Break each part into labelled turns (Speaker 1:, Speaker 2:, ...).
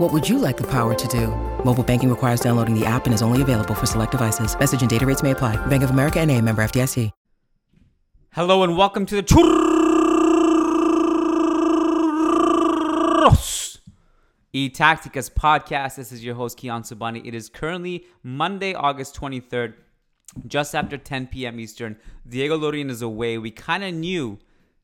Speaker 1: What would you like the power to do? Mobile banking requires downloading the app and is only available for select devices. Message and data rates may apply. Bank of America and a member FDIC.
Speaker 2: Hello and welcome to the Churros E Tacticas podcast. This is your host, Sobhani. It is currently Monday, August 23rd, just after 10 p.m. Eastern. Diego Lorin is away. We kind of knew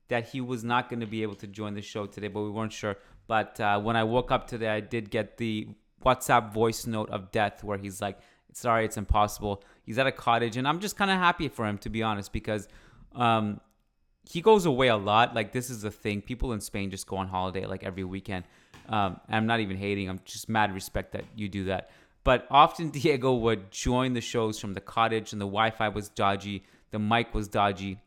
Speaker 2: that he was not going to be able to join the show today, but we weren't sure. But uh, when I woke up today, I did get the WhatsApp voice note of death where he's like, sorry, it's impossible. He's at a cottage, and I'm just kind of happy for him, to be honest, because um, he goes away a lot. Like, this is the thing. People in Spain just go on holiday like every weekend. Um, I'm not even hating. I'm just mad respect that you do that. But often Diego would join the shows from the cottage, and the Wi Fi was dodgy, the mic was dodgy.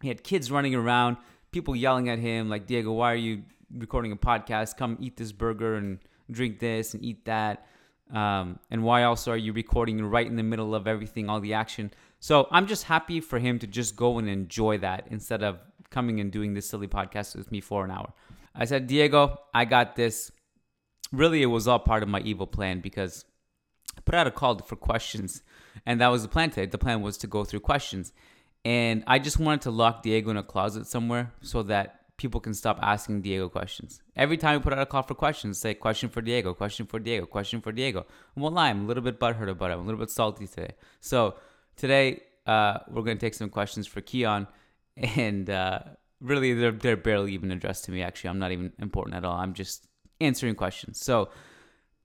Speaker 2: He had kids running around, people yelling at him, like, Diego, why are you recording a podcast? Come eat this burger and drink this and eat that. Um, and why also are you recording right in the middle of everything, all the action? So I'm just happy for him to just go and enjoy that instead of coming and doing this silly podcast with me for an hour. I said, Diego, I got this. Really, it was all part of my evil plan because I put out a call for questions, and that was the plan today. The plan was to go through questions. And I just wanted to lock Diego in a closet somewhere so that people can stop asking Diego questions. Every time we put out a call for questions, say question for Diego, question for Diego, question for Diego. I won't lie, I'm a little bit butthurt about it. I'm a little bit salty today. So today uh, we're going to take some questions for Kiyan, and uh, really they're they're barely even addressed to me. Actually, I'm not even important at all. I'm just answering questions. So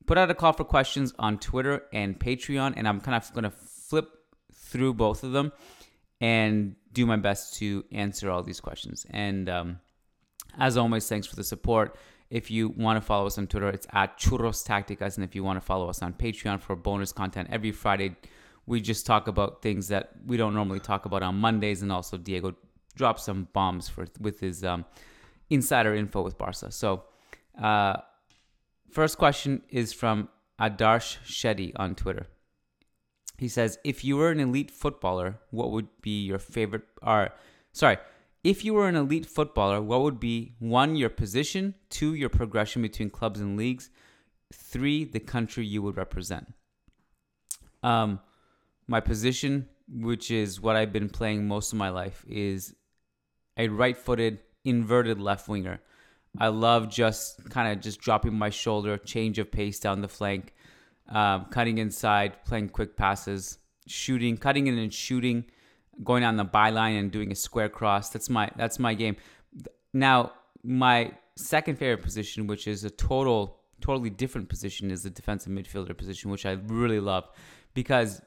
Speaker 2: put out a call for questions on Twitter and Patreon, and I'm kind of going to flip through both of them and do my best to answer all these questions. And um, as always, thanks for the support. If you want to follow us on Twitter, it's at Churros Tacticas. And if you want to follow us on Patreon for bonus content every Friday, we just talk about things that we don't normally talk about on Mondays. And also, Diego drops some bombs for with his um, insider info with Barca. So, uh, first question is from Adarsh Shetty on Twitter. He says, if you were an elite footballer, what would be your favorite? Or, sorry, if you were an elite footballer, what would be one, your position, two, your progression between clubs and leagues, three, the country you would represent? Um, my position, which is what I've been playing most of my life, is a right footed, inverted left winger. I love just kind of just dropping my shoulder, change of pace down the flank, um, cutting inside, playing quick passes, shooting, cutting in and shooting, going on the byline and doing a square cross. That's my that's my game. Now, my second favorite position, which is a total totally different position, is the defensive midfielder position, which I really love because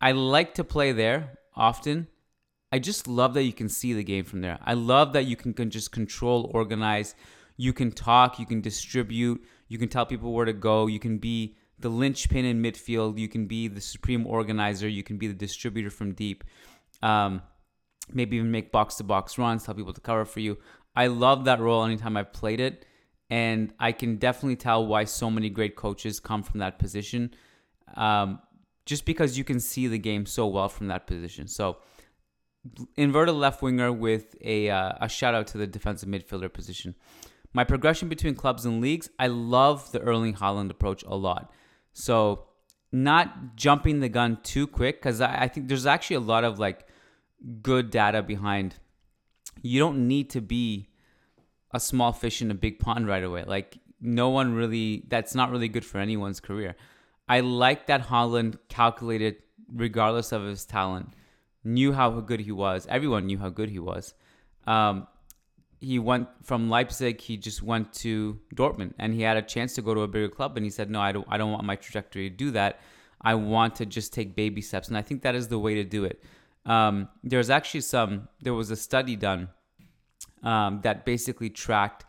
Speaker 2: I like to play there often. I just love that you can see the game from there. I love that you can, can just control, organize. You can talk, you can distribute, you can tell people where to go, you can be the linchpin in midfield, you can be the supreme organizer, you can be the distributor from deep. Um, maybe even make box to box runs, tell people to cover for you. I love that role anytime I've played it. And I can definitely tell why so many great coaches come from that position. Um, just because you can see the game so well from that position. So inverted left winger with a uh, a shout out to the defensive midfielder position. My progression between clubs and leagues, I love the Erling Haaland approach a lot. So not jumping the gun too quick because I, I think there's actually a lot of like good data behind. You don't need to be a small fish in a big pond right away. Like no one really that's not really good for anyone's career. I like that Haaland calculated regardless of his talent, knew how good he was. Everyone knew how good he was. Um, he went from Leipzig. He just went to Dortmund, and he had a chance to go to a bigger club. And he said, "No, I don't. I don't want my trajectory to do that. I want to just take baby steps." And I think that is the way to do it. Um, there's actually some. There was a study done um, that basically tracked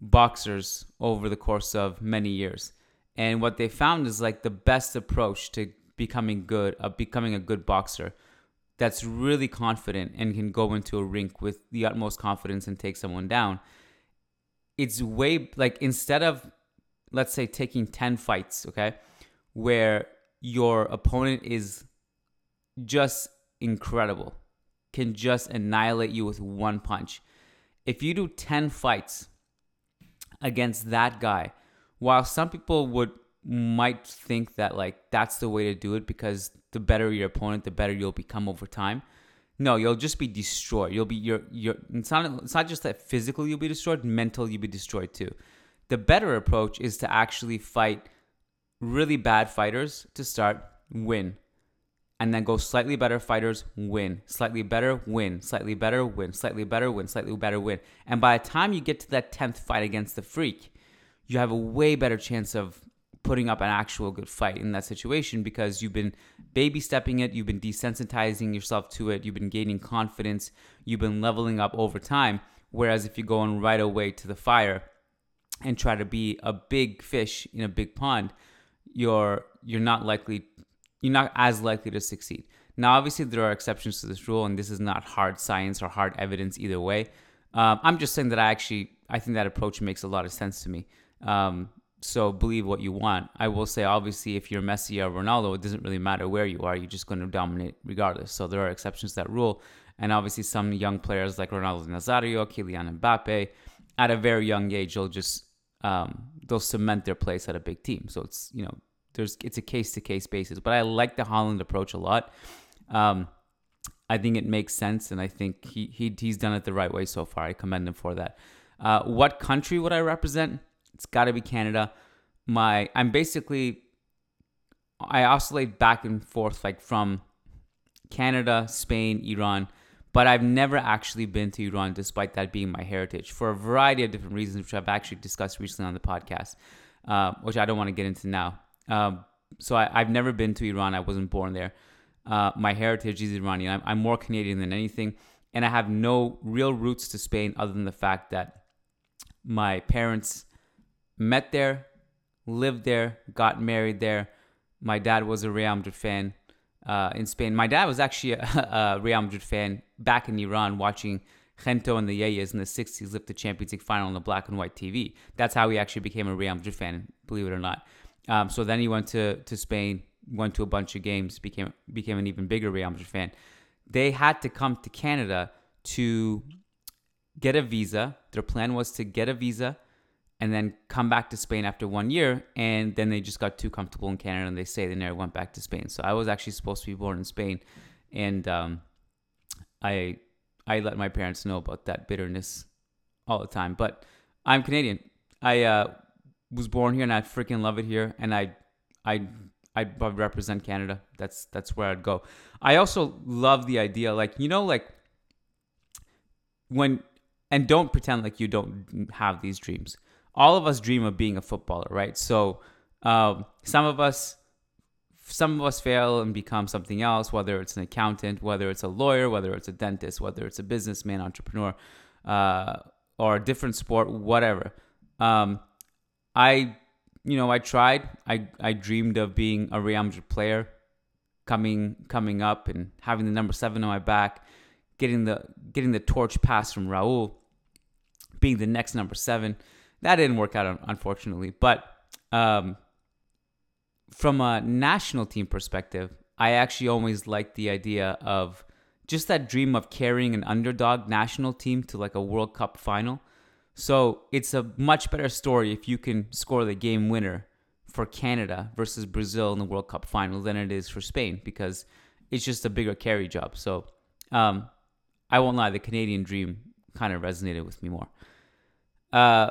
Speaker 2: boxers over the course of many years, and what they found is like the best approach to becoming good, of becoming a good boxer that's really confident and can go into a rink with the utmost confidence and take someone down. It's way like instead of let's say taking 10 fights, okay, where your opponent is just incredible, can just annihilate you with one punch. If you do 10 fights against that guy, while some people would might think that like that's the way to do it because the better your opponent, the better you'll become over time. No, you'll just be destroyed. You'll be you're you're it's not it's not just that physically you'll be destroyed, mental you'll be destroyed too. The better approach is to actually fight really bad fighters to start, win. And then go slightly better fighters, win. Slightly better, win. Slightly better, win. Slightly better, win. Slightly better, win. And by the time you get to that 10th fight against the freak, you have a way better chance of putting up an actual good fight in that situation because you've been baby stepping it, you've been desensitizing yourself to it, you've been gaining confidence, you've been leveling up over time. Whereas if you're going right away to the fire and try to be a big fish in a big pond, you're you're not likely you're not as likely to succeed. Now, obviously, there are exceptions to this rule, and this is not hard science or hard evidence either way. Um, I'm just saying that I actually I think that approach makes a lot of sense to me. Um, so believe what you want. I will say, obviously, if you're Messi or Ronaldo, it doesn't really matter where you are. You're just going to dominate regardless. So there are exceptions to that rule. And obviously, some young players like Ronaldo Nazario, Kylian Mbappe, at a very young age, they'll just um, they'll cement their place at a big team. So it's you know there's it's a case to case basis. But I like the Haaland approach a lot. Um, I think it makes sense, and I think he, he he's done it the right way so far. I commend him for that. Uh, what country would I represent? It's got to be Canada. My I'm basically I oscillate back and forth like from Canada, Spain, Iran, but I've never actually been to Iran despite that being my heritage for a variety of different reasons, which I've actually discussed recently on the podcast, uh, which I don't want to get into now. Um, so I, have never been to Iran. I wasn't born there. Uh, my heritage is Iranian. I'm, I'm more Canadian than anything, and I have no real roots to Spain other than the fact that my parents met there, lived there, got married there. My dad was a Real Madrid fan uh, in Spain. My dad was actually a, a, Real Madrid fan back in Iran watching Gento and the Yeyes in the 60s lift the Champions League final on the black and white TV. That's how he actually became a Real Madrid fan, believe it or not. Um, so then he went to, to Spain, went to a bunch of games, became became an even bigger Real Madrid fan. They had to come to Canada to get a visa. Their plan was to get a visa and then come back to Spain after one year. And then they just got too comfortable in Canada and they say they never went back to Spain. So I was actually supposed to be born in Spain. And um, I, I let my parents know about that bitterness all the time. But I'm Canadian. I uh, was born here and I freaking love it here. And I, I, I represent Canada. That's that's where I'd go. I also love the idea, like you know, like when and don't pretend like you don't have these dreams all of us dream of being a footballer, right? So um, some of us some of us fail and become something else, whether it's an accountant, whether it's a lawyer, whether it's a dentist, whether it's a businessman, entrepreneur, uh, or a different sport, whatever. Um, I, you know, I tried. I I dreamed of being a Real Madrid player, coming coming up and having the number seven on my back, getting the getting the torch passed from Raul, being the next number seven. That didn't work out, unfortunately. But um, from a national team perspective, I actually always liked the idea of just that dream of carrying an underdog national team to like a World Cup final. So it's a much better story if you can score the game winner for Canada versus Brazil in the World Cup final than it is for Spain because it's just a bigger carry job. So um, I won't lie, the Canadian dream kind of resonated with me more. Uh,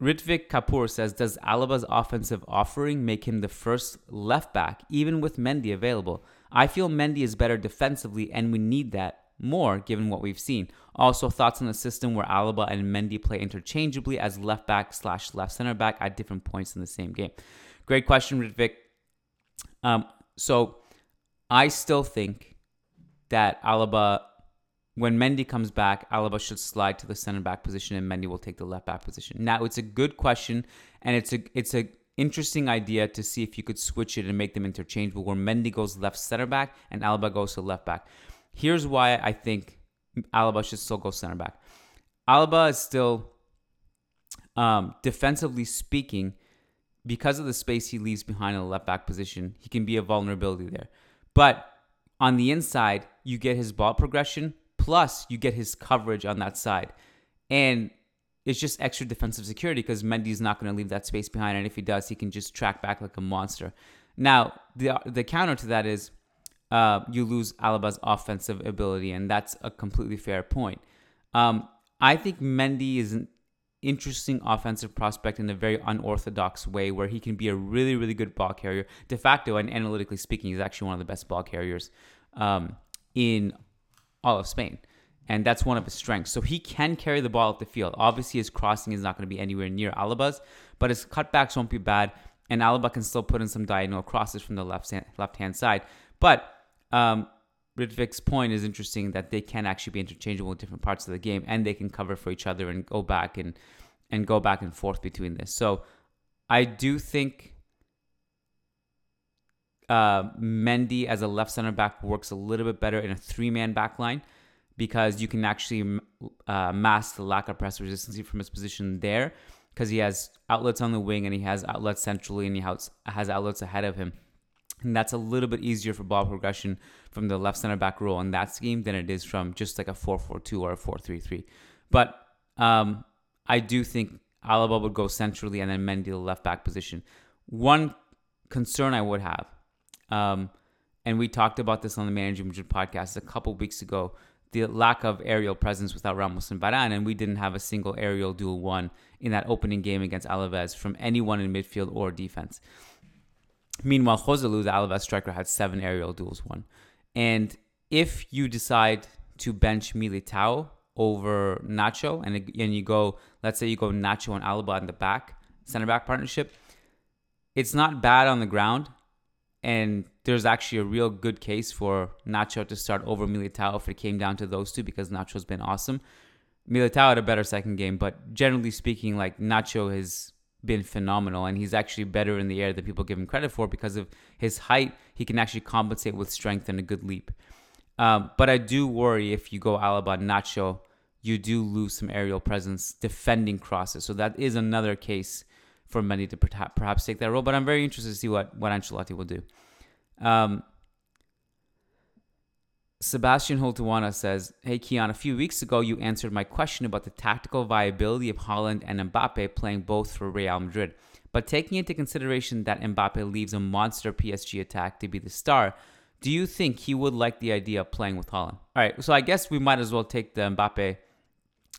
Speaker 2: Ritvik Kapoor says, Does Alaba's offensive offering make him the first left back, even with Mendy available? I feel Mendy is better defensively, and we need that more given what we've seen. Also, thoughts on the system where Alaba and Mendy play interchangeably as left back slash left center back at different points in the same game. Great question, Ritvik. Um, so I still think that Alaba, when Mendy comes back, Alaba should slide to the center back position and Mendy will take the left back position. Now it's a good question and it's a it's a interesting idea to see if you could switch it and make them interchangeable where Mendy goes left center back and Alaba goes to left back. Here's why I think Alaba should still go center back. Alaba is still, um, defensively speaking, because of the space he leaves behind in the left back position, he can be a vulnerability there. But on the inside, you get his ball progression, plus you get his coverage on that side. And it's just extra defensive security because Mendy's not going to leave that space behind. And if he does, he can just track back like a monster. Now, the, the counter to that is uh, you lose Alaba's offensive ability, and that's a completely fair point. Um, I think Mendy is an interesting offensive prospect in a very unorthodox way, where he can be a really, really good ball carrier. De facto and analytically speaking, he's actually one of the best ball carriers um, in all of Spain. And that's one of his strengths. So he can carry the ball up the field. Obviously, his crossing is not going to be anywhere near Alaba's, but his cutbacks won't be bad. And Alaba can still put in some diagonal crosses from the left left hand side. But um, point is interesting that they can actually be interchangeable in different parts of the game, and they can cover for each other and go back and and go back and forth between this. So I do think uh, Mendy as a left center back works a little bit better in a three man back line because you can actually uh, mask the lack of press resistance from his position there because he has outlets on the wing and he has outlets centrally and he has, has outlets ahead of him. And that's a little bit easier for ball progression from the left center back role in that scheme than it is from just like a 4 4 2 or a 4 3 3. But um, I do think Alaba would go centrally and then Mendy the left back position. One concern I would have, um, and we talked about this on the Managing Madrid podcast a couple weeks ago, the lack of aerial presence without Ramos and Varane, and we didn't have a single aerial duel won in that opening game against Alaves from anyone in midfield or defense. Meanwhile, Joselu, the Alaves striker, had seven aerial duels won. And if you decide to bench Militao over Nacho, and and you go, let's say you go Nacho and Alaba in the back center back partnership, it's not bad on the ground, and there's actually a real good case for Nacho to start over Militao if it came down to those two because Nacho's been awesome. Militao had a better second game, but generally speaking, like Nacho has been phenomenal and he's actually better in the air than people give him credit for because of his height. He can actually compensate with strength and a good leap. Um, but I do worry if you go Alaba Nacho, you do lose some aerial presence defending crosses. So that is another case for Mendy to perhaps take that role. But I'm very interested to see what, what Ancelotti will do. Um, Sebastian Holtuana says, Hey Kiyan, a few weeks ago you answered my question about the tactical viability of Haaland and Mbappe playing both for Real Madrid. But taking into consideration that Mbappe leaves a monster PSG attack to be the star, do you think he would like the idea of playing with Haaland? All right, so I guess we might as well take the Mbappe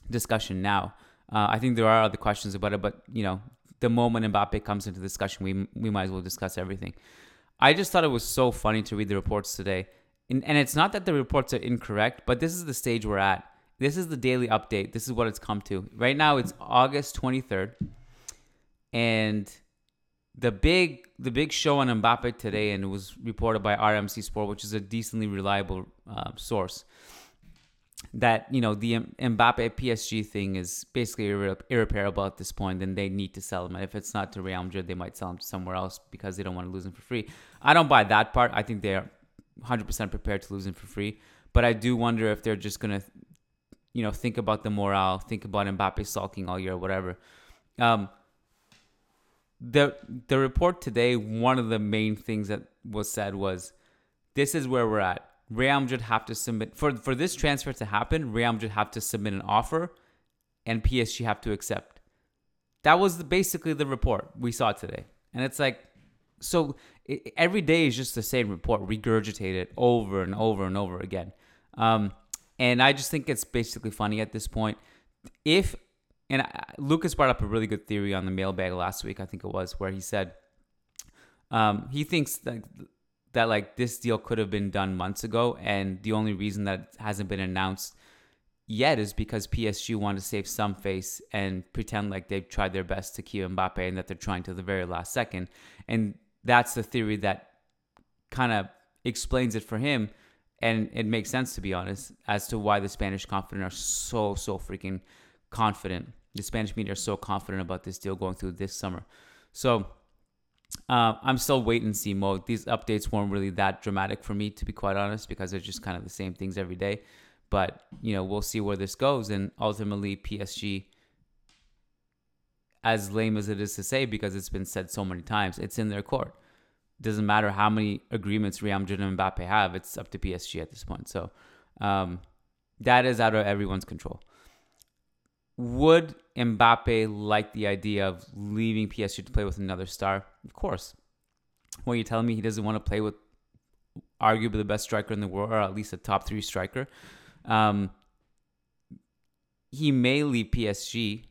Speaker 2: discussion now. Uh, I think there are other questions about it, but you know, the moment Mbappe comes into discussion, we we might as well discuss everything. I just thought it was so funny to read the reports today and, and it's not that the reports are incorrect, but this is the stage we're at. This is the daily update. This is what it's come to. Right now it's August 23rd. And the big the big show on Mbappe today, and it was reported by RMC Sport, which is a decently reliable uh, source, that you know the Mbappe PSG thing is basically irre- irreparable at this point, and they need to sell him. And if it's not to Real Madrid, they might sell him somewhere else because they don't want to lose him for free. I don't buy that part. I think they are 100% prepared to lose him for free. But I do wonder if they're just to, you know, think about the morale, think about Mbappe sulking all year or whatever. Um, the the report today, one of the main things that was said was this is where we're at. Real Madrid have to submit for for this transfer to happen. Real Madrid have to submit an offer, and PSG have to accept. That was the, basically the report we saw today, and it's like, so it, every day is just the same report, regurgitated over and over and over again. Um, and I just think it's basically funny at this point. If and I, Lucas brought up a really good theory on the mailbag last week, I think it was, where he said um, he thinks that that like this deal could have been done months ago, and the only reason that hasn't been announced yet is because PSG want to save some face and pretend like they've tried their best to keep Mbappe and that they're trying to the very last second. And that's the theory that kind of explains it for him. And it makes sense to be honest as to why the Spanish confident are so so freaking confident. The Spanish media are so confident about this deal going through this summer. So uh, I'm still wait and see mode. These updates weren't really that dramatic for me, to be quite honest, because they're just kind of the same things every day. But you know, we'll see where this goes, and ultimately, PSG, as lame as it is to say, because it's been said so many times, it's in their court. Doesn't matter how many agreements Real Madrid and Mbappe have; it's up to PSG at this point. So um, that is out of everyone's control. Would Mbappe like the idea of leaving PSG to play with another star? Of course. Well, you're telling me he doesn't want to play with arguably the best striker in the world, or at least a top three striker. Um, he may leave PSG,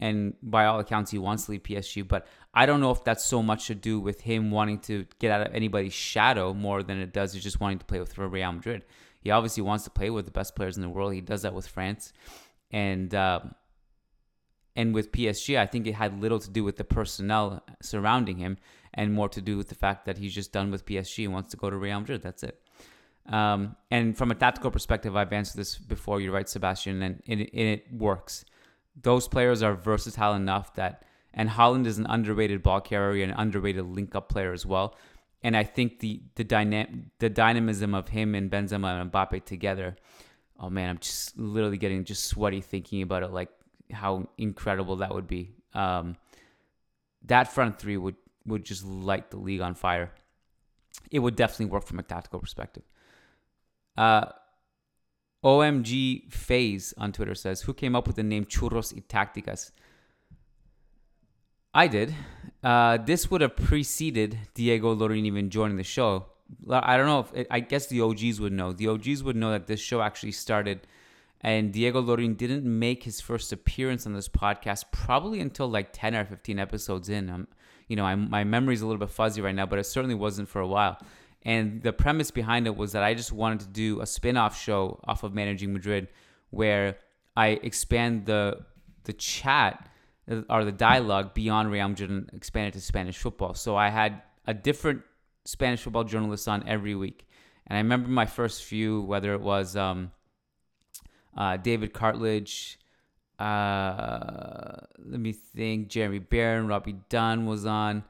Speaker 2: and by all accounts, he wants to leave PSG. But I don't know if that's so much to do with him wanting to get out of anybody's shadow more than it does just wanting to play with Real Madrid. He obviously wants to play with the best players in the world. He does that with France, and um, and with PSG, I think it had little to do with the personnel surrounding him and more to do with the fact that he's just done with PSG and wants to go to Real Madrid. That's it. Um, and from a tactical perspective, I've answered this before. You're right, Sebastian, and it, it works. Those players are versatile enough that, and Haaland is an underrated ball carrier and underrated link-up player as well. And I think the the dynam- the dynamism of him and Benzema and Mbappe together. Oh man, I'm just literally getting just sweaty thinking about it. Like how incredible that would be. Um, that front three would would just light the league on fire. It would definitely work from a tactical perspective. Uh, OMG Phase on Twitter says, Who came up with the name Churros y Tácticas? I did. Uh, this would have preceded Diego Lorin even joining the show. I don't know if it, I guess the OGs would know. The OGs would know that this show actually started, and Diego Lorin didn't make his first appearance on this podcast probably until like 10 or 15 episodes in. Um, you know, I, my memory's a little bit fuzzy right now, but it certainly wasn't for a while. And the premise behind it was that I just wanted to do a spin-off show off of Managing Madrid where I expand the the chat uh, or the dialogue beyond Real Madrid and expand it to Spanish football. So I had a different Spanish football journalist on every week. And I remember my first few, whether it was um, uh, David Cartledge, uh, let me think, Jeremy Barron, Robbie Dunn was on.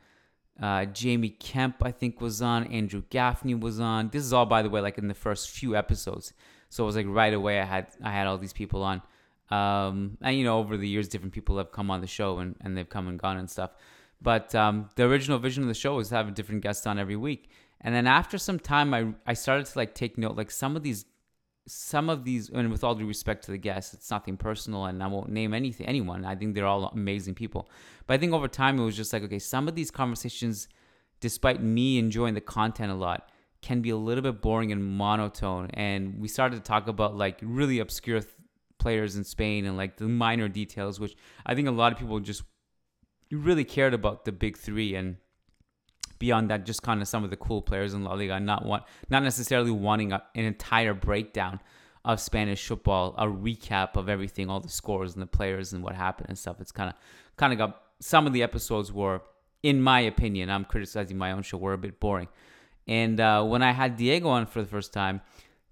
Speaker 2: Uh, Jamie Kemp, I think, was on. Andrew Gaffney was on. This is all, by the way, like in the first few episodes. So it was like right away. I had I had all these people on, um, and you know, over the years, different people have come on the show and, and they've come and gone and stuff. But um, the original vision of the show was a different guest on every week. And then after some time, I I started to like take note. Like some of these some of these, and with all due respect to the guests, it's nothing personal, and I won't name anything, anyone. I think they're all amazing people. But I think over time, it was just like, okay, some of these conversations, despite me enjoying the content a lot, can be a little bit boring and monotone. And we started to talk about like really obscure th- players in Spain and like the minor details, which I think a lot of people just really cared about the big three and beyond that, just kind of some of the cool players in La Liga, not want, not necessarily wanting a, an entire breakdown of Spanish football, a recap of everything, all the scores and the players and what happened and stuff. It's kind of, kind of got some of the episodes were, in my opinion, I'm criticizing my own show, were a bit boring. And uh, when I had Diego on for the first time,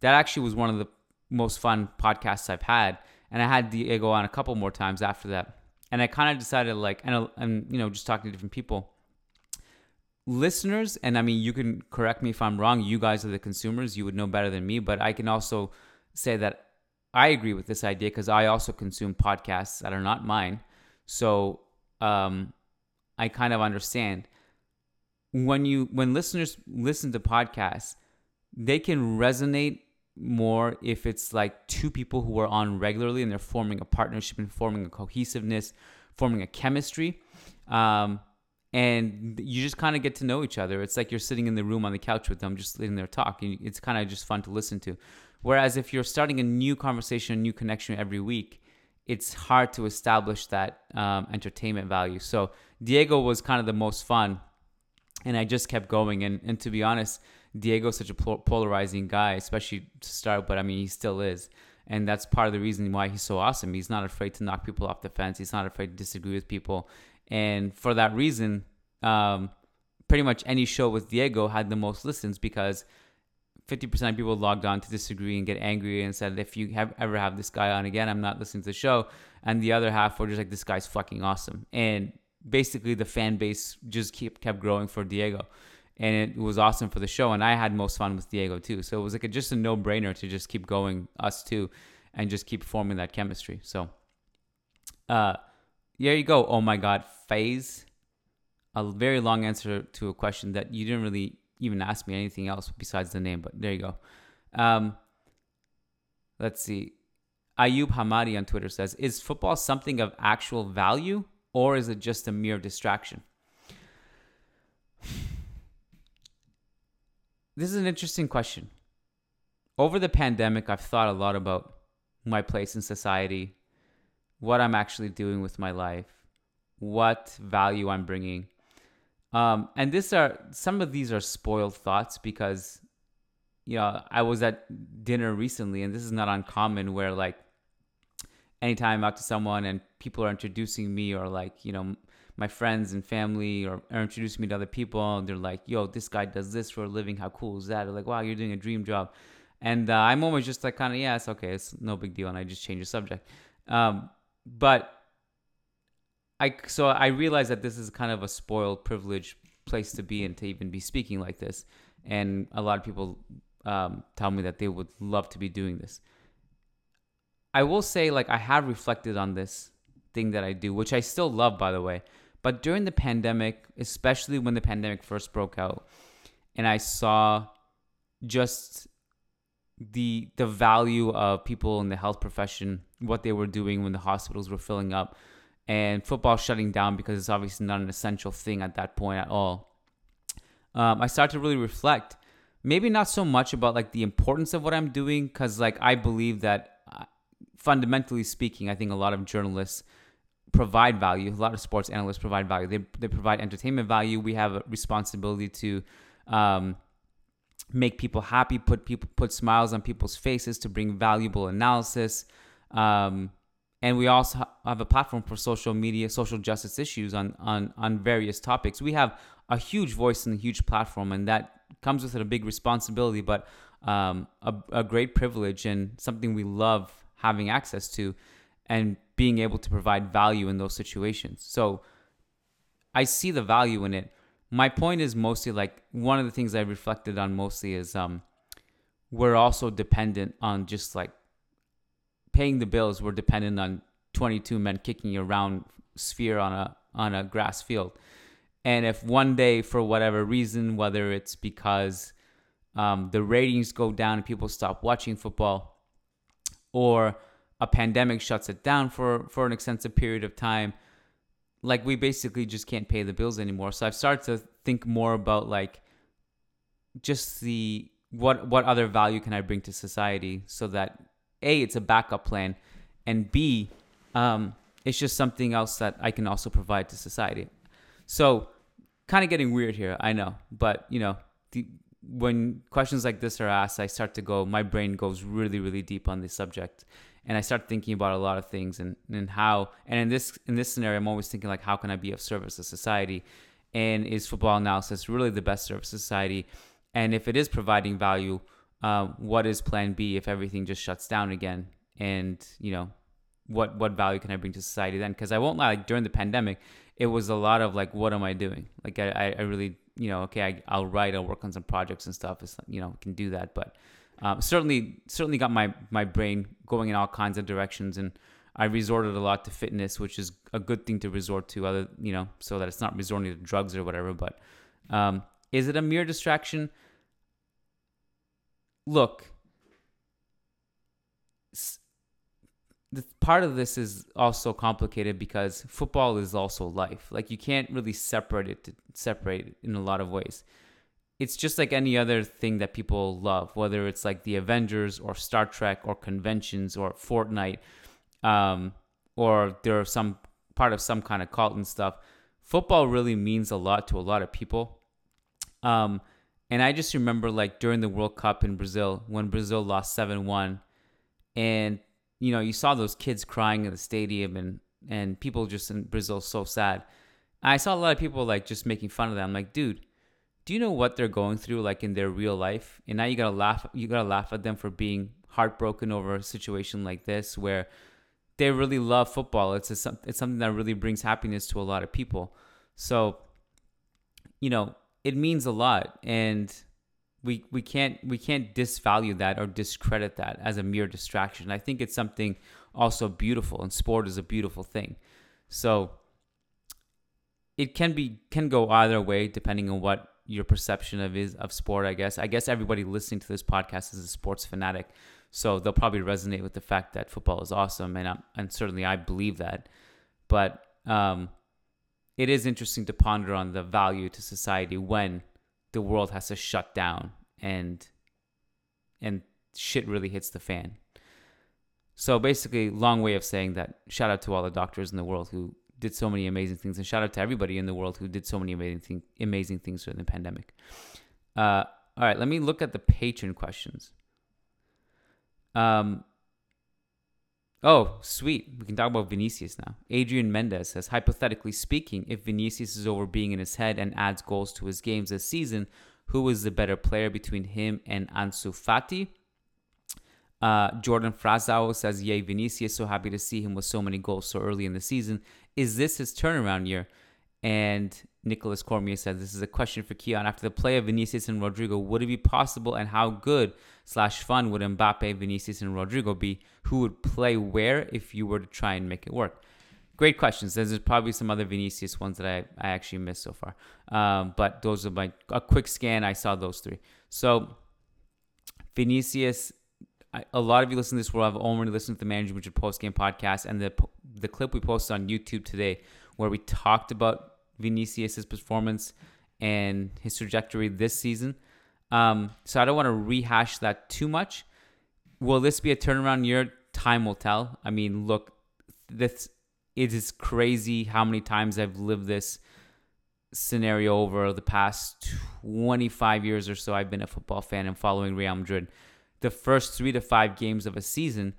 Speaker 2: that actually was one of the most fun podcasts I've had. And I had Diego on a couple more times after that. And I kind of decided, like, and, and you know, just talking to different people, listeners, and I mean, you can correct me if I'm wrong. You guys are the consumers. You would know better than me. But I can also say that I agree with this idea because I also consume podcasts that are not mine. So um, I kind of understand when you when listeners listen to podcasts, they can resonate more if it's like two people who are on regularly and they're forming a partnership and forming a cohesiveness, forming a chemistry. Um, and you just kind of get to know each other. It's like you're sitting in the room on the couch with them, just sitting there talking. It's kind of just fun to listen to. Whereas if you're starting a new conversation, a new connection every week, it's hard to establish that um, entertainment value. So Diego was kind of the most fun, and I just kept going. And and to be honest, Diego's such a polarizing guy, especially to start, but I mean he still is. And that's part of the reason why he's so awesome. He's not afraid to knock people off the fence. He's not afraid to disagree with people. And for that reason, um, pretty much any show with Diego had the most listens because 50% of people logged on to disagree and get angry and said, if you have ever have this guy on again, I'm not listening to the show. And the other half were just like, this guy's fucking awesome. And basically the fan base just keep, kept growing for Diego. And it was awesome for the show. And I had most fun with Diego too. So it was like a, just a no brainer to just keep going, us too, and just keep forming that chemistry. So, uh, there you go. Oh my God, phase. A very long answer to a question that you didn't really even ask me anything else besides the name, but there you go. Um, let's see. Ayub Hamadi on Twitter says, Is football something of actual value or is it just a mere distraction? This is an interesting question. Over the pandemic, I've thought a lot about my place in society, what I'm actually doing with my life, what value I'm bringing. Um, and this are some of these are spoiled thoughts because you know I was at dinner recently, and this is not uncommon where like anytime I'm out to someone and people are introducing me or like you know my friends and family or are introducing me to other people and they're like yo this guy does this for a living. How cool is that? Like wow you're doing a dream job. And uh, i'm always just like kind of yeah it's okay. It's no big deal. And i just change the subject. Um, but I so I realized that this is kind of a spoiled, privileged place to be and to even be speaking like this, and a lot of people um, tell me that they would love to be doing this. I will say, like, I have reflected on this thing that I do, which I still love, by the way. But during the pandemic, especially when the pandemic first broke out, and I saw just the the value of people in the health profession, what they were doing when the hospitals were filling up, and football shutting down because it's obviously not an essential thing at that point at all. Um, I started to really reflect, maybe not so much about like the importance of what I'm doing, because like I believe that uh, fundamentally speaking, I think a lot of journalists provide value. A lot of sports analysts provide value. They they provide entertainment value. We have a responsibility to. Um, make people happy, put people put smiles on people's faces, to bring valuable analysis, um, and we also have a platform for social media, social justice issues on on on various topics. We have a huge voice and a huge platform, and that comes with a big responsibility, but um, a, a great privilege and something we love having access to, and being able to provide value in those situations. So I see the value in it. My point is mostly like one of the things I reflected on mostly is um, we're also dependent on just like paying the bills were dependent on 22 men kicking around sphere on a on a grass field. And if one day, for whatever reason, whether it's because um, the ratings go down and people stop watching football, or a pandemic shuts it down for, for an extensive period of time, like we basically just can't pay the bills anymore. So I've started to think more about like just the what what other value can I bring to society so that a, it's a backup plan, and B, um, it's just something else that I can also provide to society. So, kind of getting weird here, I know, but you know, the, when questions like this are asked, I start to go, my brain goes really, really deep on this subject, and I start thinking about a lot of things and and how. And in this in this scenario, I'm always thinking like, how can I be of service to society? And is football analysis really the best service to society? And if it is providing value, um, what is plan B if everything just shuts down again? And, you know, what, what value can I bring to society then? Because I won't lie, like during the pandemic, it was a lot of like, what am I doing? Like, I, I really, you know, okay, I, I'll write, I'll work on some projects and stuff. It's, you know, can do that. But um, certainly, certainly got my, my brain going in all kinds of directions. And I resorted a lot to fitness, which is a good thing to resort to, other, you know, so that it's not resorting to drugs or whatever. But um, is it a mere distraction? Look, the part of this is also complicated because football is also life. Like you can't really separate it to separate it in a lot of ways. It's just like any other thing that people love, whether it's like the Avengers or Star Trek or conventions or Fortnite, um, or they're some part of some kind of cult and stuff. Football really means a lot to a lot of people. Um, and I just remember like during the World Cup in Brazil when Brazil lost 7 1. And, you know, you saw those kids crying in the stadium and, and people just in Brazil so sad. I saw a lot of people like just making fun of them. I'm like, dude, do you know what they're going through like in their real life? And now you gotta laugh you gotta laugh at them for being heartbroken over a situation like this where they really love football. It's a, it's something that really brings happiness to a lot of people. So, you know, it means a lot and we we can't we can't disvalue that or discredit that as a mere distraction. I think it's something also beautiful and sport is a beautiful thing. So it can be can go either way depending on what your perception of is of sport, I guess. I guess everybody listening to this podcast is a sports fanatic. So they'll probably resonate with the fact that football is awesome and I'm, and certainly I believe that. But um it is interesting to ponder on the value to society when the world has to shut down and and shit really hits the fan. So basically, long way of saying that shout out to all the doctors in the world who did so many amazing things, and shout out to everybody in the world who did so many amazing thing, amazing things during the pandemic. Uh, all right, let me look at the Patreon questions. Um, Oh, sweet. We can talk about Vinicius now. Adrian Mendez says, hypothetically speaking, if Vinicius is over being in his head and adds goals to his games this season, who is the better player between him and Ansu Fati? Uh, Jordan Frazao says, Yay, Vinicius, so happy to see him with so many goals so early in the season. Is this his turnaround year? And Nicholas Cormier says This is a question for Kiyan. After the play of Vinicius and Rodrygo, would it be possible and how good slash fun would Mbappe, Vinicius, and Rodrygo be? Who would play where if you were to try and make it work? Great questions. There's probably some other Vinicius ones that I, I actually missed so far. Um, but those are my a quick scan. I saw those three. So Vinicius, I, a lot of you listen to this will have only listened to the Madrid post game podcast and the the clip we posted on YouTube today, where we talked about Vinicius' performance and his trajectory this season. Um, so I don't want to rehash that too much. Will this be a turnaround year? Time will tell. I mean, look, this it is crazy how many times I've lived this scenario over the past 25 years or so. I've been a football fan and following Real Madrid. The first three to five games of a season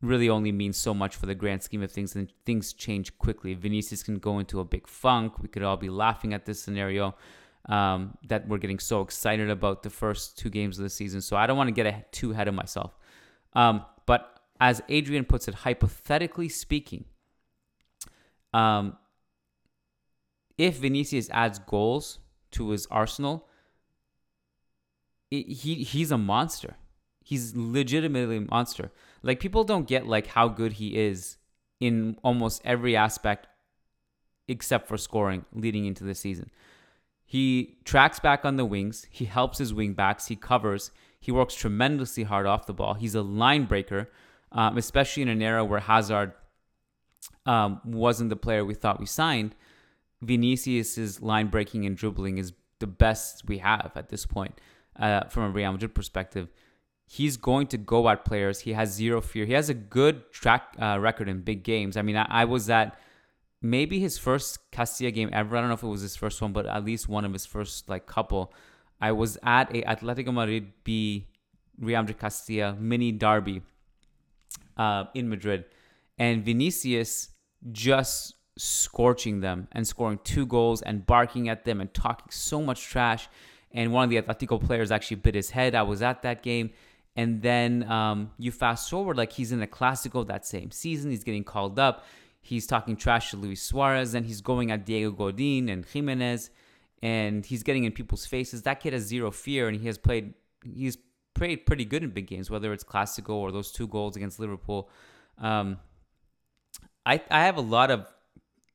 Speaker 2: really only means so much for the grand scheme of things, and things change quickly. Vinicius can go into a big funk. We could all be laughing at this scenario um, that we're getting so excited about the first two games of the season. So I don't want to get too ahead of myself. Um, but as Adrian puts it, hypothetically speaking, um, if Vinicius adds goals to his arsenal, it, he he's a monster. He's legitimately a monster. Like people don't get like how good he is in almost every aspect except for scoring leading into the season. He tracks back on the wings, he helps his wing backs, he covers, he works tremendously hard off the ball. He's a line breaker, um, especially in an era where Hazard um, wasn't the player we thought we signed. Vinicius's line breaking and dribbling is the best we have at this point uh, from a Real Madrid perspective he's going to go at players. He has zero fear. He has a good track uh, record in big games. I mean, I, I, was at maybe his first Castilla game ever. I don't know if it was his first one, but at least one of his first like couple. I was at a Atletico Madrid B Real Madrid Castilla mini derby uh, in Madrid, and Vinicius just scorching them and scoring two goals and barking at them and talking so much trash. And one of the Atletico players actually bit his head. I was at that game and then um, you fast forward, like he's in a Clasico that same season. He's getting called up. He's talking trash to Luis Suarez, and he's going at Diego Godin and Jimenez, and he's getting in people's faces. That kid has zero fear, and he has played. He's played pretty good in big games, whether it's Clasico or those two goals against Liverpool. Um, I I have a lot of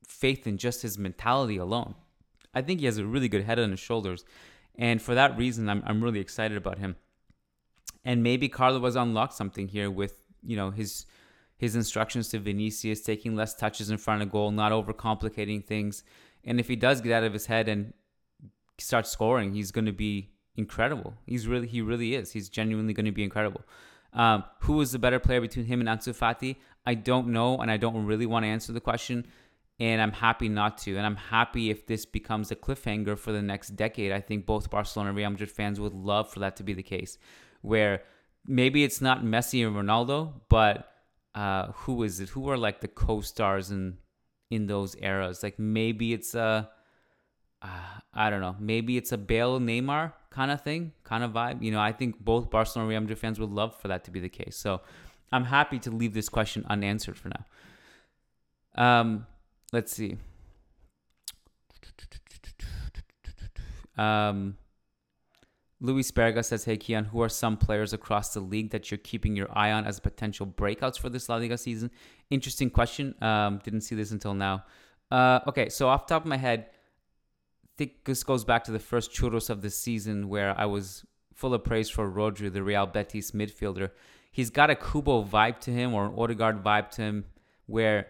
Speaker 2: faith in just his mentality alone. I think he has a really good head on his shoulders, and for that reason, I'm I'm really excited about him. And maybe Carlo was unlocked something here with you know his his instructions to Vinicius, taking less touches in front of goal, not overcomplicating things. And if he does get out of his head and start scoring, he's going to be incredible. He's really he really is. He's genuinely going to be incredible. Um, who is the better player between him and Ansu Fati? I don't know, and I don't really want to answer the question. And I'm happy not to. And I'm happy if this becomes a cliffhanger for the next decade. I think both Barcelona and Real Madrid fans would love for that to be the case, where maybe it's not Messi and Ronaldo, but uh, who is it? Who are like the co-stars in in those eras? Like maybe it's a, uh, I don't know, maybe it's a Bale Neymar kind of thing, kind of vibe. You know, I think both Barcelona and Real Madrid fans would love for that to be the case. So I'm happy to leave this question unanswered for now. Um, let's see. Um, Luis Berga says, Hey Kiyan, who are some players across the league that you're keeping your eye on as potential breakouts for this La Liga season? Interesting question. Um, didn't see this until now. Uh, okay, so off top of my head, think this goes back to the first churros of the season where I was full of praise for Rodri, the Real Betis midfielder. He's got a Kubo vibe to him or an Odegaard vibe to him where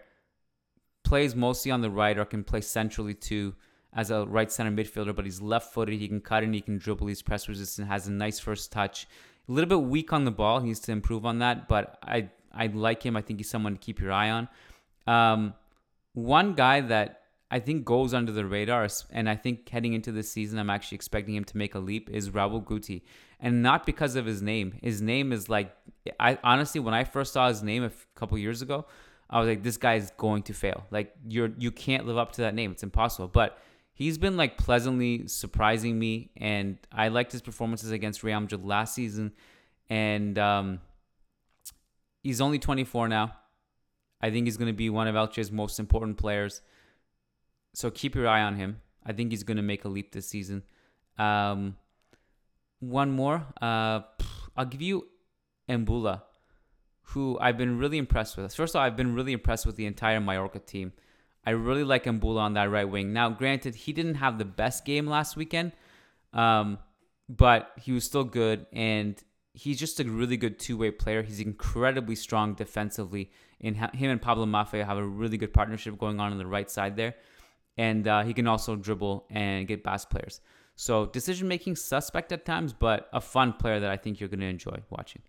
Speaker 2: plays mostly on the right or can play centrally too as a right center midfielder, but he's left footed. He can cut and he can dribble. He's press resistant, has a nice first touch. A little bit weak on the ball. He needs to improve on that, but I I like him. I think he's someone to keep your eye on. Um, one guy that I think goes under the radar, and I think heading into this season, I'm actually expecting him to make a leap. Is Raul Guti, and not because of his name. His name is like, I honestly, when I first saw his name a f- couple years ago, I was like, this guy is going to fail. Like you're, you can't live up to that name. It's impossible. But he's been like pleasantly surprising me, and I liked his performances against Real Madrid last season, and um, he's only 24 now. I think he's going to be one of Elche's most important players so keep your eye on him. I think he's going to make a leap this season. Um, one more. Uh, I'll give you Mboula, who I've been really impressed with. First of all, I've been really impressed with the entire Mallorca team. I really like Mboula on that right wing. Now, granted, he didn't have the best game last weekend, um, but he was still good, and he's just a really good two-way player. He's incredibly strong defensively. And him and Pablo Maffeo have a really good partnership going on on the right side there and uh, he can also dribble and get past players. So decision making suspect at times, but a fun player that I think you're going to enjoy watching.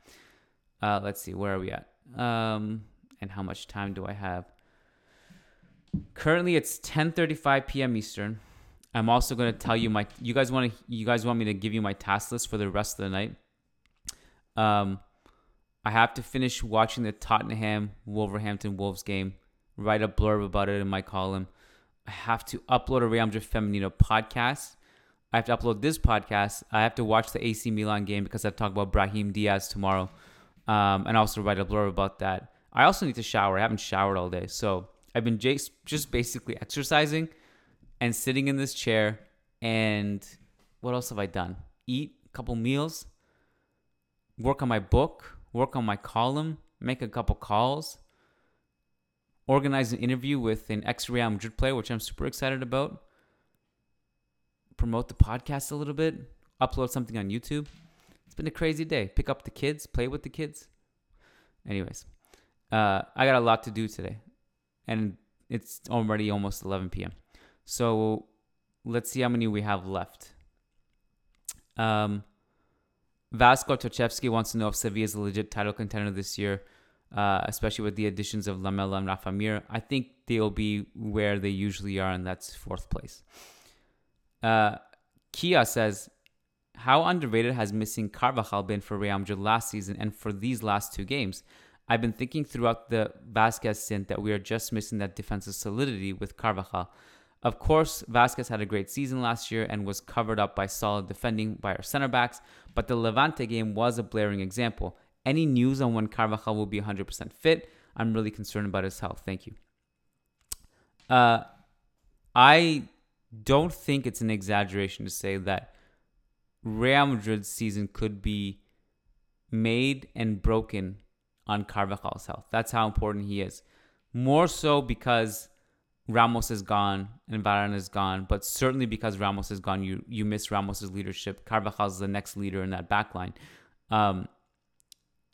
Speaker 2: Uh, let's see, where are we at? Um, and how much time do I have? Currently, it's 10:35 p.m. Eastern. I'm also going to tell you my. You guys want to? You guys want me to give you my task list for the rest of the night? Um, I have to finish watching the Tottenham Wolverhampton Wolves game. Write a blurb about it in my column. I have to upload a Real Madrid Femenino podcast. I have to upload this podcast. I have to watch the AC Milan game because I've talk about Brahim Diaz tomorrow, um, and also write a blurb about that. I also need to shower. I haven't showered all day, so I've been just basically exercising and sitting in this chair. And what else have I done? Eat a couple meals, work on my book, work on my column, make a couple calls, organize an interview with an ex Real Madrid player, which I'm super excited about. Promote the podcast a little bit, upload something on YouTube. It's been a crazy day. Pick up the kids, play with the kids. Anyways, uh, I got a lot to do today, and it's already almost 11 p.m. So let's see how many we have left. Um, Vasco Tochevsky wants to know if Sevilla is a legit title contender this year uh, especially with the additions of Lamela and Rafa Mir. I think they'll be where they usually are, and that's fourth place. Uh, Kia says, How underrated has missing Carvajal been for Real Madrid last season and for these last two games? I've been thinking throughout the Vazquez stint that we are just missing that defensive solidity with Carvajal. Of course, Vazquez had a great season last year and was covered up by solid defending by our center backs, but the Levante game was a blaring example. Any news on when Carvajal will be 100% fit? I'm really concerned about his health. Thank you. Uh, I don't think it's an exaggeration to say that Real Madrid's season could be made and broken on Carvajal's health. That's how important he is. More so because Ramos is gone and Varane is gone, but certainly because Ramos is gone, you you miss Ramos's leadership. Carvajal is the next leader in that backline. Um,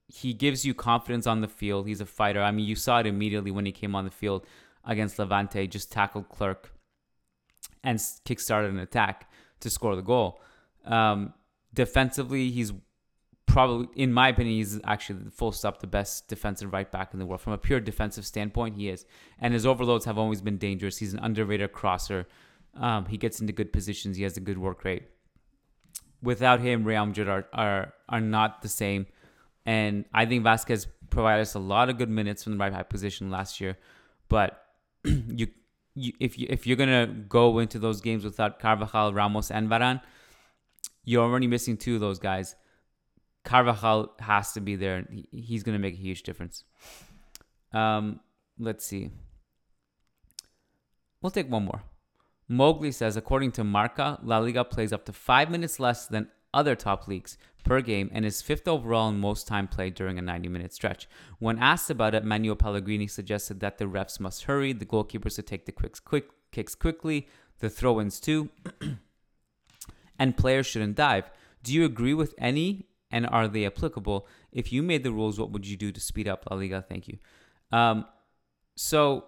Speaker 2: he gives you confidence on the field. He's a fighter. I mean, you saw it immediately when he came on the field against Levante, just tackled Clerc and kickstarted an attack to score the goal. Um, defensively, he's probably, in my opinion, he's actually full stop the best defensive right back in the world. From a pure defensive standpoint, he is. And his overloads have always been dangerous. He's an underrated crosser. Um, he gets into good positions. He has a good work rate. Without him, Real Madrid are, are, are not the same. And I think Vazquez provided us a lot of good minutes from the right back position last year. But you, you if you if you're gonna go into those games without Carvajal, Ramos, and Varane, you're already missing two of those guys. Carvajal has to be there. He's gonna make a huge difference. Um, let's see. We'll take one more. Mowgli says, according to Marca, La Liga plays up to five minutes less than other top leagues per game and is fifth overall in most time played during a 90 minute stretch. When asked about it, Manuel Pellegrini suggested that the refs must hurry, the goalkeepers to take the quick, quick kicks quickly, the throw ins too, and players shouldn't dive. Do you agree with any and are they applicable? If you made the rules, what would you do to speed up La Liga? Thank you. Um, so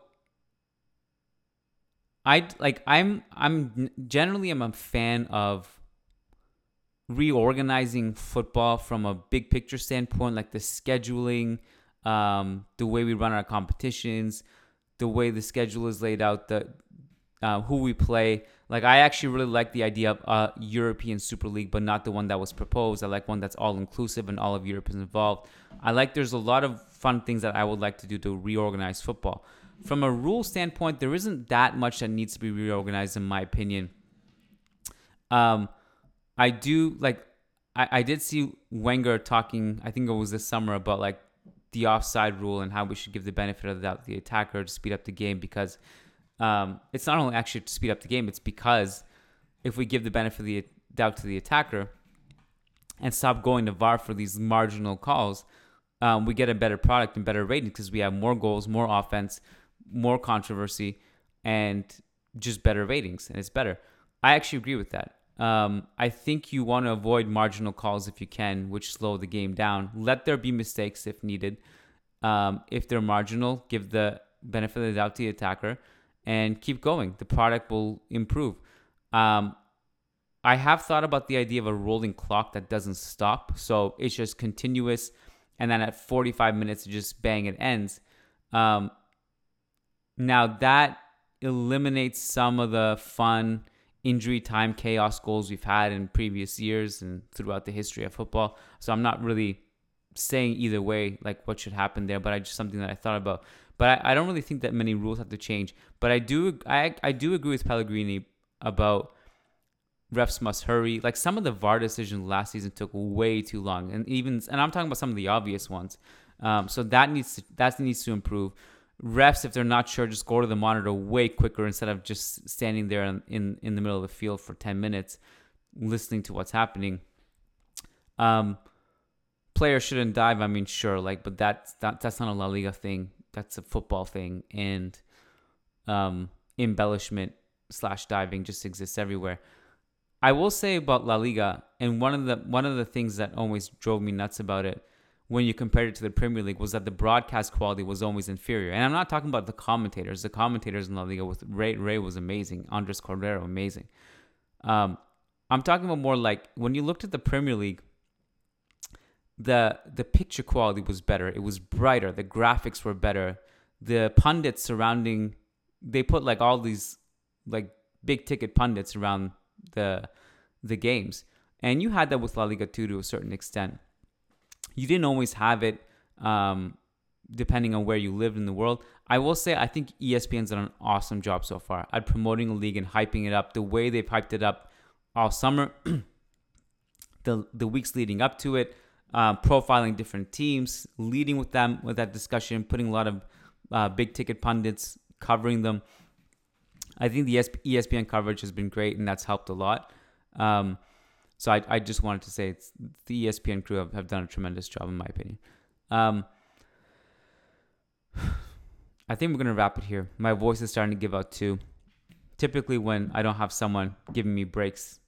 Speaker 2: I like I'm I'm generally I'm a fan of reorganizing football from a big picture standpoint, like the scheduling, um, the way we run our competitions, the way the schedule is laid out, the uh, who we play. Like I actually really like the idea of a European Super League, but not the one that was proposed. I like one that's all inclusive and all of Europe is involved. I like there's a lot of fun things that I would like to do to reorganize football. From a rule standpoint, there isn't that much that needs to be reorganized, in my opinion. Um, I do like I, I did see Wenger talking, I think it was this summer, about like the offside rule and how we should give the benefit of the the attacker to speed up the game because um, it's not only actually to speed up the game, it's because if we give the benefit of the doubt to the attacker and stop going to VAR for these marginal calls, um, we get a better product and better rating because we have more goals, more offense, more controversy, and just better ratings, and it's better. I actually agree with that. Um, I think you want to avoid marginal calls if you can, which slow the game down. Let there be mistakes if needed. Um, if they're marginal, give the benefit of the doubt to the attacker and keep going. The product will improve. Um, I have thought about the idea of a rolling clock that doesn't stop. So it's just continuous. And then at 45 minutes, it just bang, it ends. Um, now that eliminates some of the fun injury time chaos goals we've had in previous years and throughout the history of football. So I'm not really saying either way like what should happen there, but I just something that I thought about. But I, I don't really think that many rules have to change. But I do I I do agree with Pellegrini about refs must hurry. Like some of the VAR decisions last season took way too long, and even and I'm talking about some of the obvious ones. Um, so that needs to, that needs to improve refs, if they're not sure, just go to the monitor way quicker instead of just standing there in, in, in the middle of the field for 10 minutes listening to what's happening. Um, players shouldn't dive. I mean, sure, like, but that's that, that's not a La Liga thing. That's a football thing, and um, embellishment slash diving just exists everywhere. I will say about La Liga, and one of the one of the things that always drove me nuts about it when you compared it to the Premier League was that the broadcast quality was always inferior. And I'm not talking about the commentators. The commentators in La Liga with Ray Ray was amazing. Andres Cordero amazing. Um, I'm talking about more like when you looked at the Premier League, the the picture quality was better. It was brighter. The graphics were better. The pundits surrounding they put like all these like big ticket pundits around the the games. And you had that with La Liga too to a certain extent you didn't always have it um, depending on where you lived in the world. I will say I think ESPN's done an awesome job so far at promoting a league and hyping it up the way they've hyped it up all summer, the the weeks leading up to it, um, profiling different teams, leading with them with that discussion, putting a lot of uh, big ticket pundits covering them. I think the ESPN coverage has been great, and that's helped a lot. Um, so I, I just wanted to say the ESPN crew have, have done a tremendous job, in my opinion. Um, I think we're going to wrap it here. My voice is starting to give out too. Typically, when I don't have someone giving me breaks,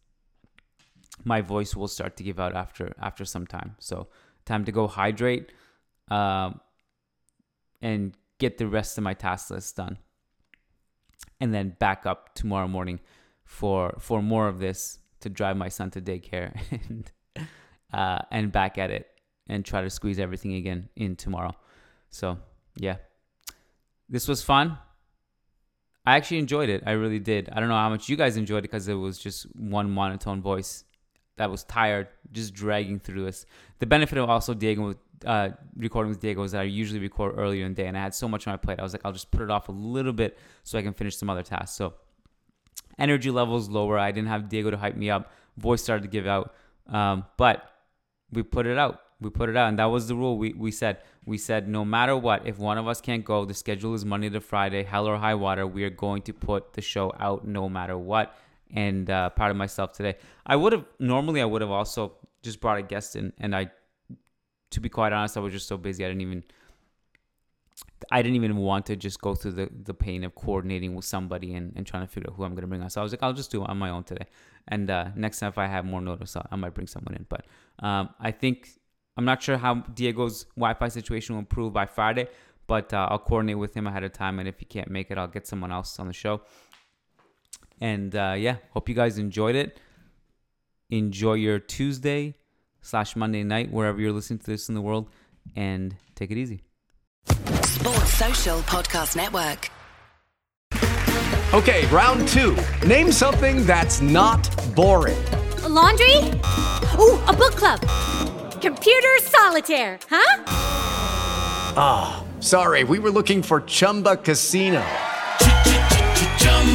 Speaker 2: my voice will start to give out after after some time. So, time to go hydrate. um, and get the rest of my task list done, and then back up tomorrow morning for for more of this to drive my son to daycare and uh, and back at it and try to squeeze everything again in tomorrow. So yeah, this was fun. I actually enjoyed it. I really did. I don't know how much you guys enjoyed it because it was just one monotone voice that was tired, just dragging through this. The benefit of also Diego uh, recording with Diego is that I usually record earlier in the day, and I had so much on my plate. I was like, I'll just put it off a little bit so I can finish some other tasks. So energy levels lower. I didn't have Diego to hype me up. Voice started to give out, um, but we put it out. We put it out, and that was the rule. We we said we said no matter what, if one of us can't go, the schedule is Monday to Friday, hell or high water. We are going to put the show out no matter what. And uh, proud of myself today. I would have normally I would have also just brought a guest in, and I, to be quite honest, I was just so busy I didn't even. I didn't even want to just go through the, the pain of coordinating with somebody and, and trying to figure out who I'm going to bring on. So I was like, I'll just do it on my own today. And uh, next time, if I have more notice, I might bring someone in. But um, I think I'm not sure how Diego's Wi-Fi situation will improve by Friday, but uh, I'll coordinate with him ahead of time, and if he can't make it, I'll get someone else on the show. And uh, yeah, hope you guys enjoyed it. Enjoy your Tuesday slash Monday night wherever you're listening to this in the world, and take it easy.
Speaker 3: Sports Social Podcast Network.
Speaker 4: Okay, round two. Name something that's not boring.
Speaker 5: A laundry? Ooh, a book club. Computer solitaire, huh?
Speaker 4: Ah, oh, sorry, we were looking for Chumba Casino.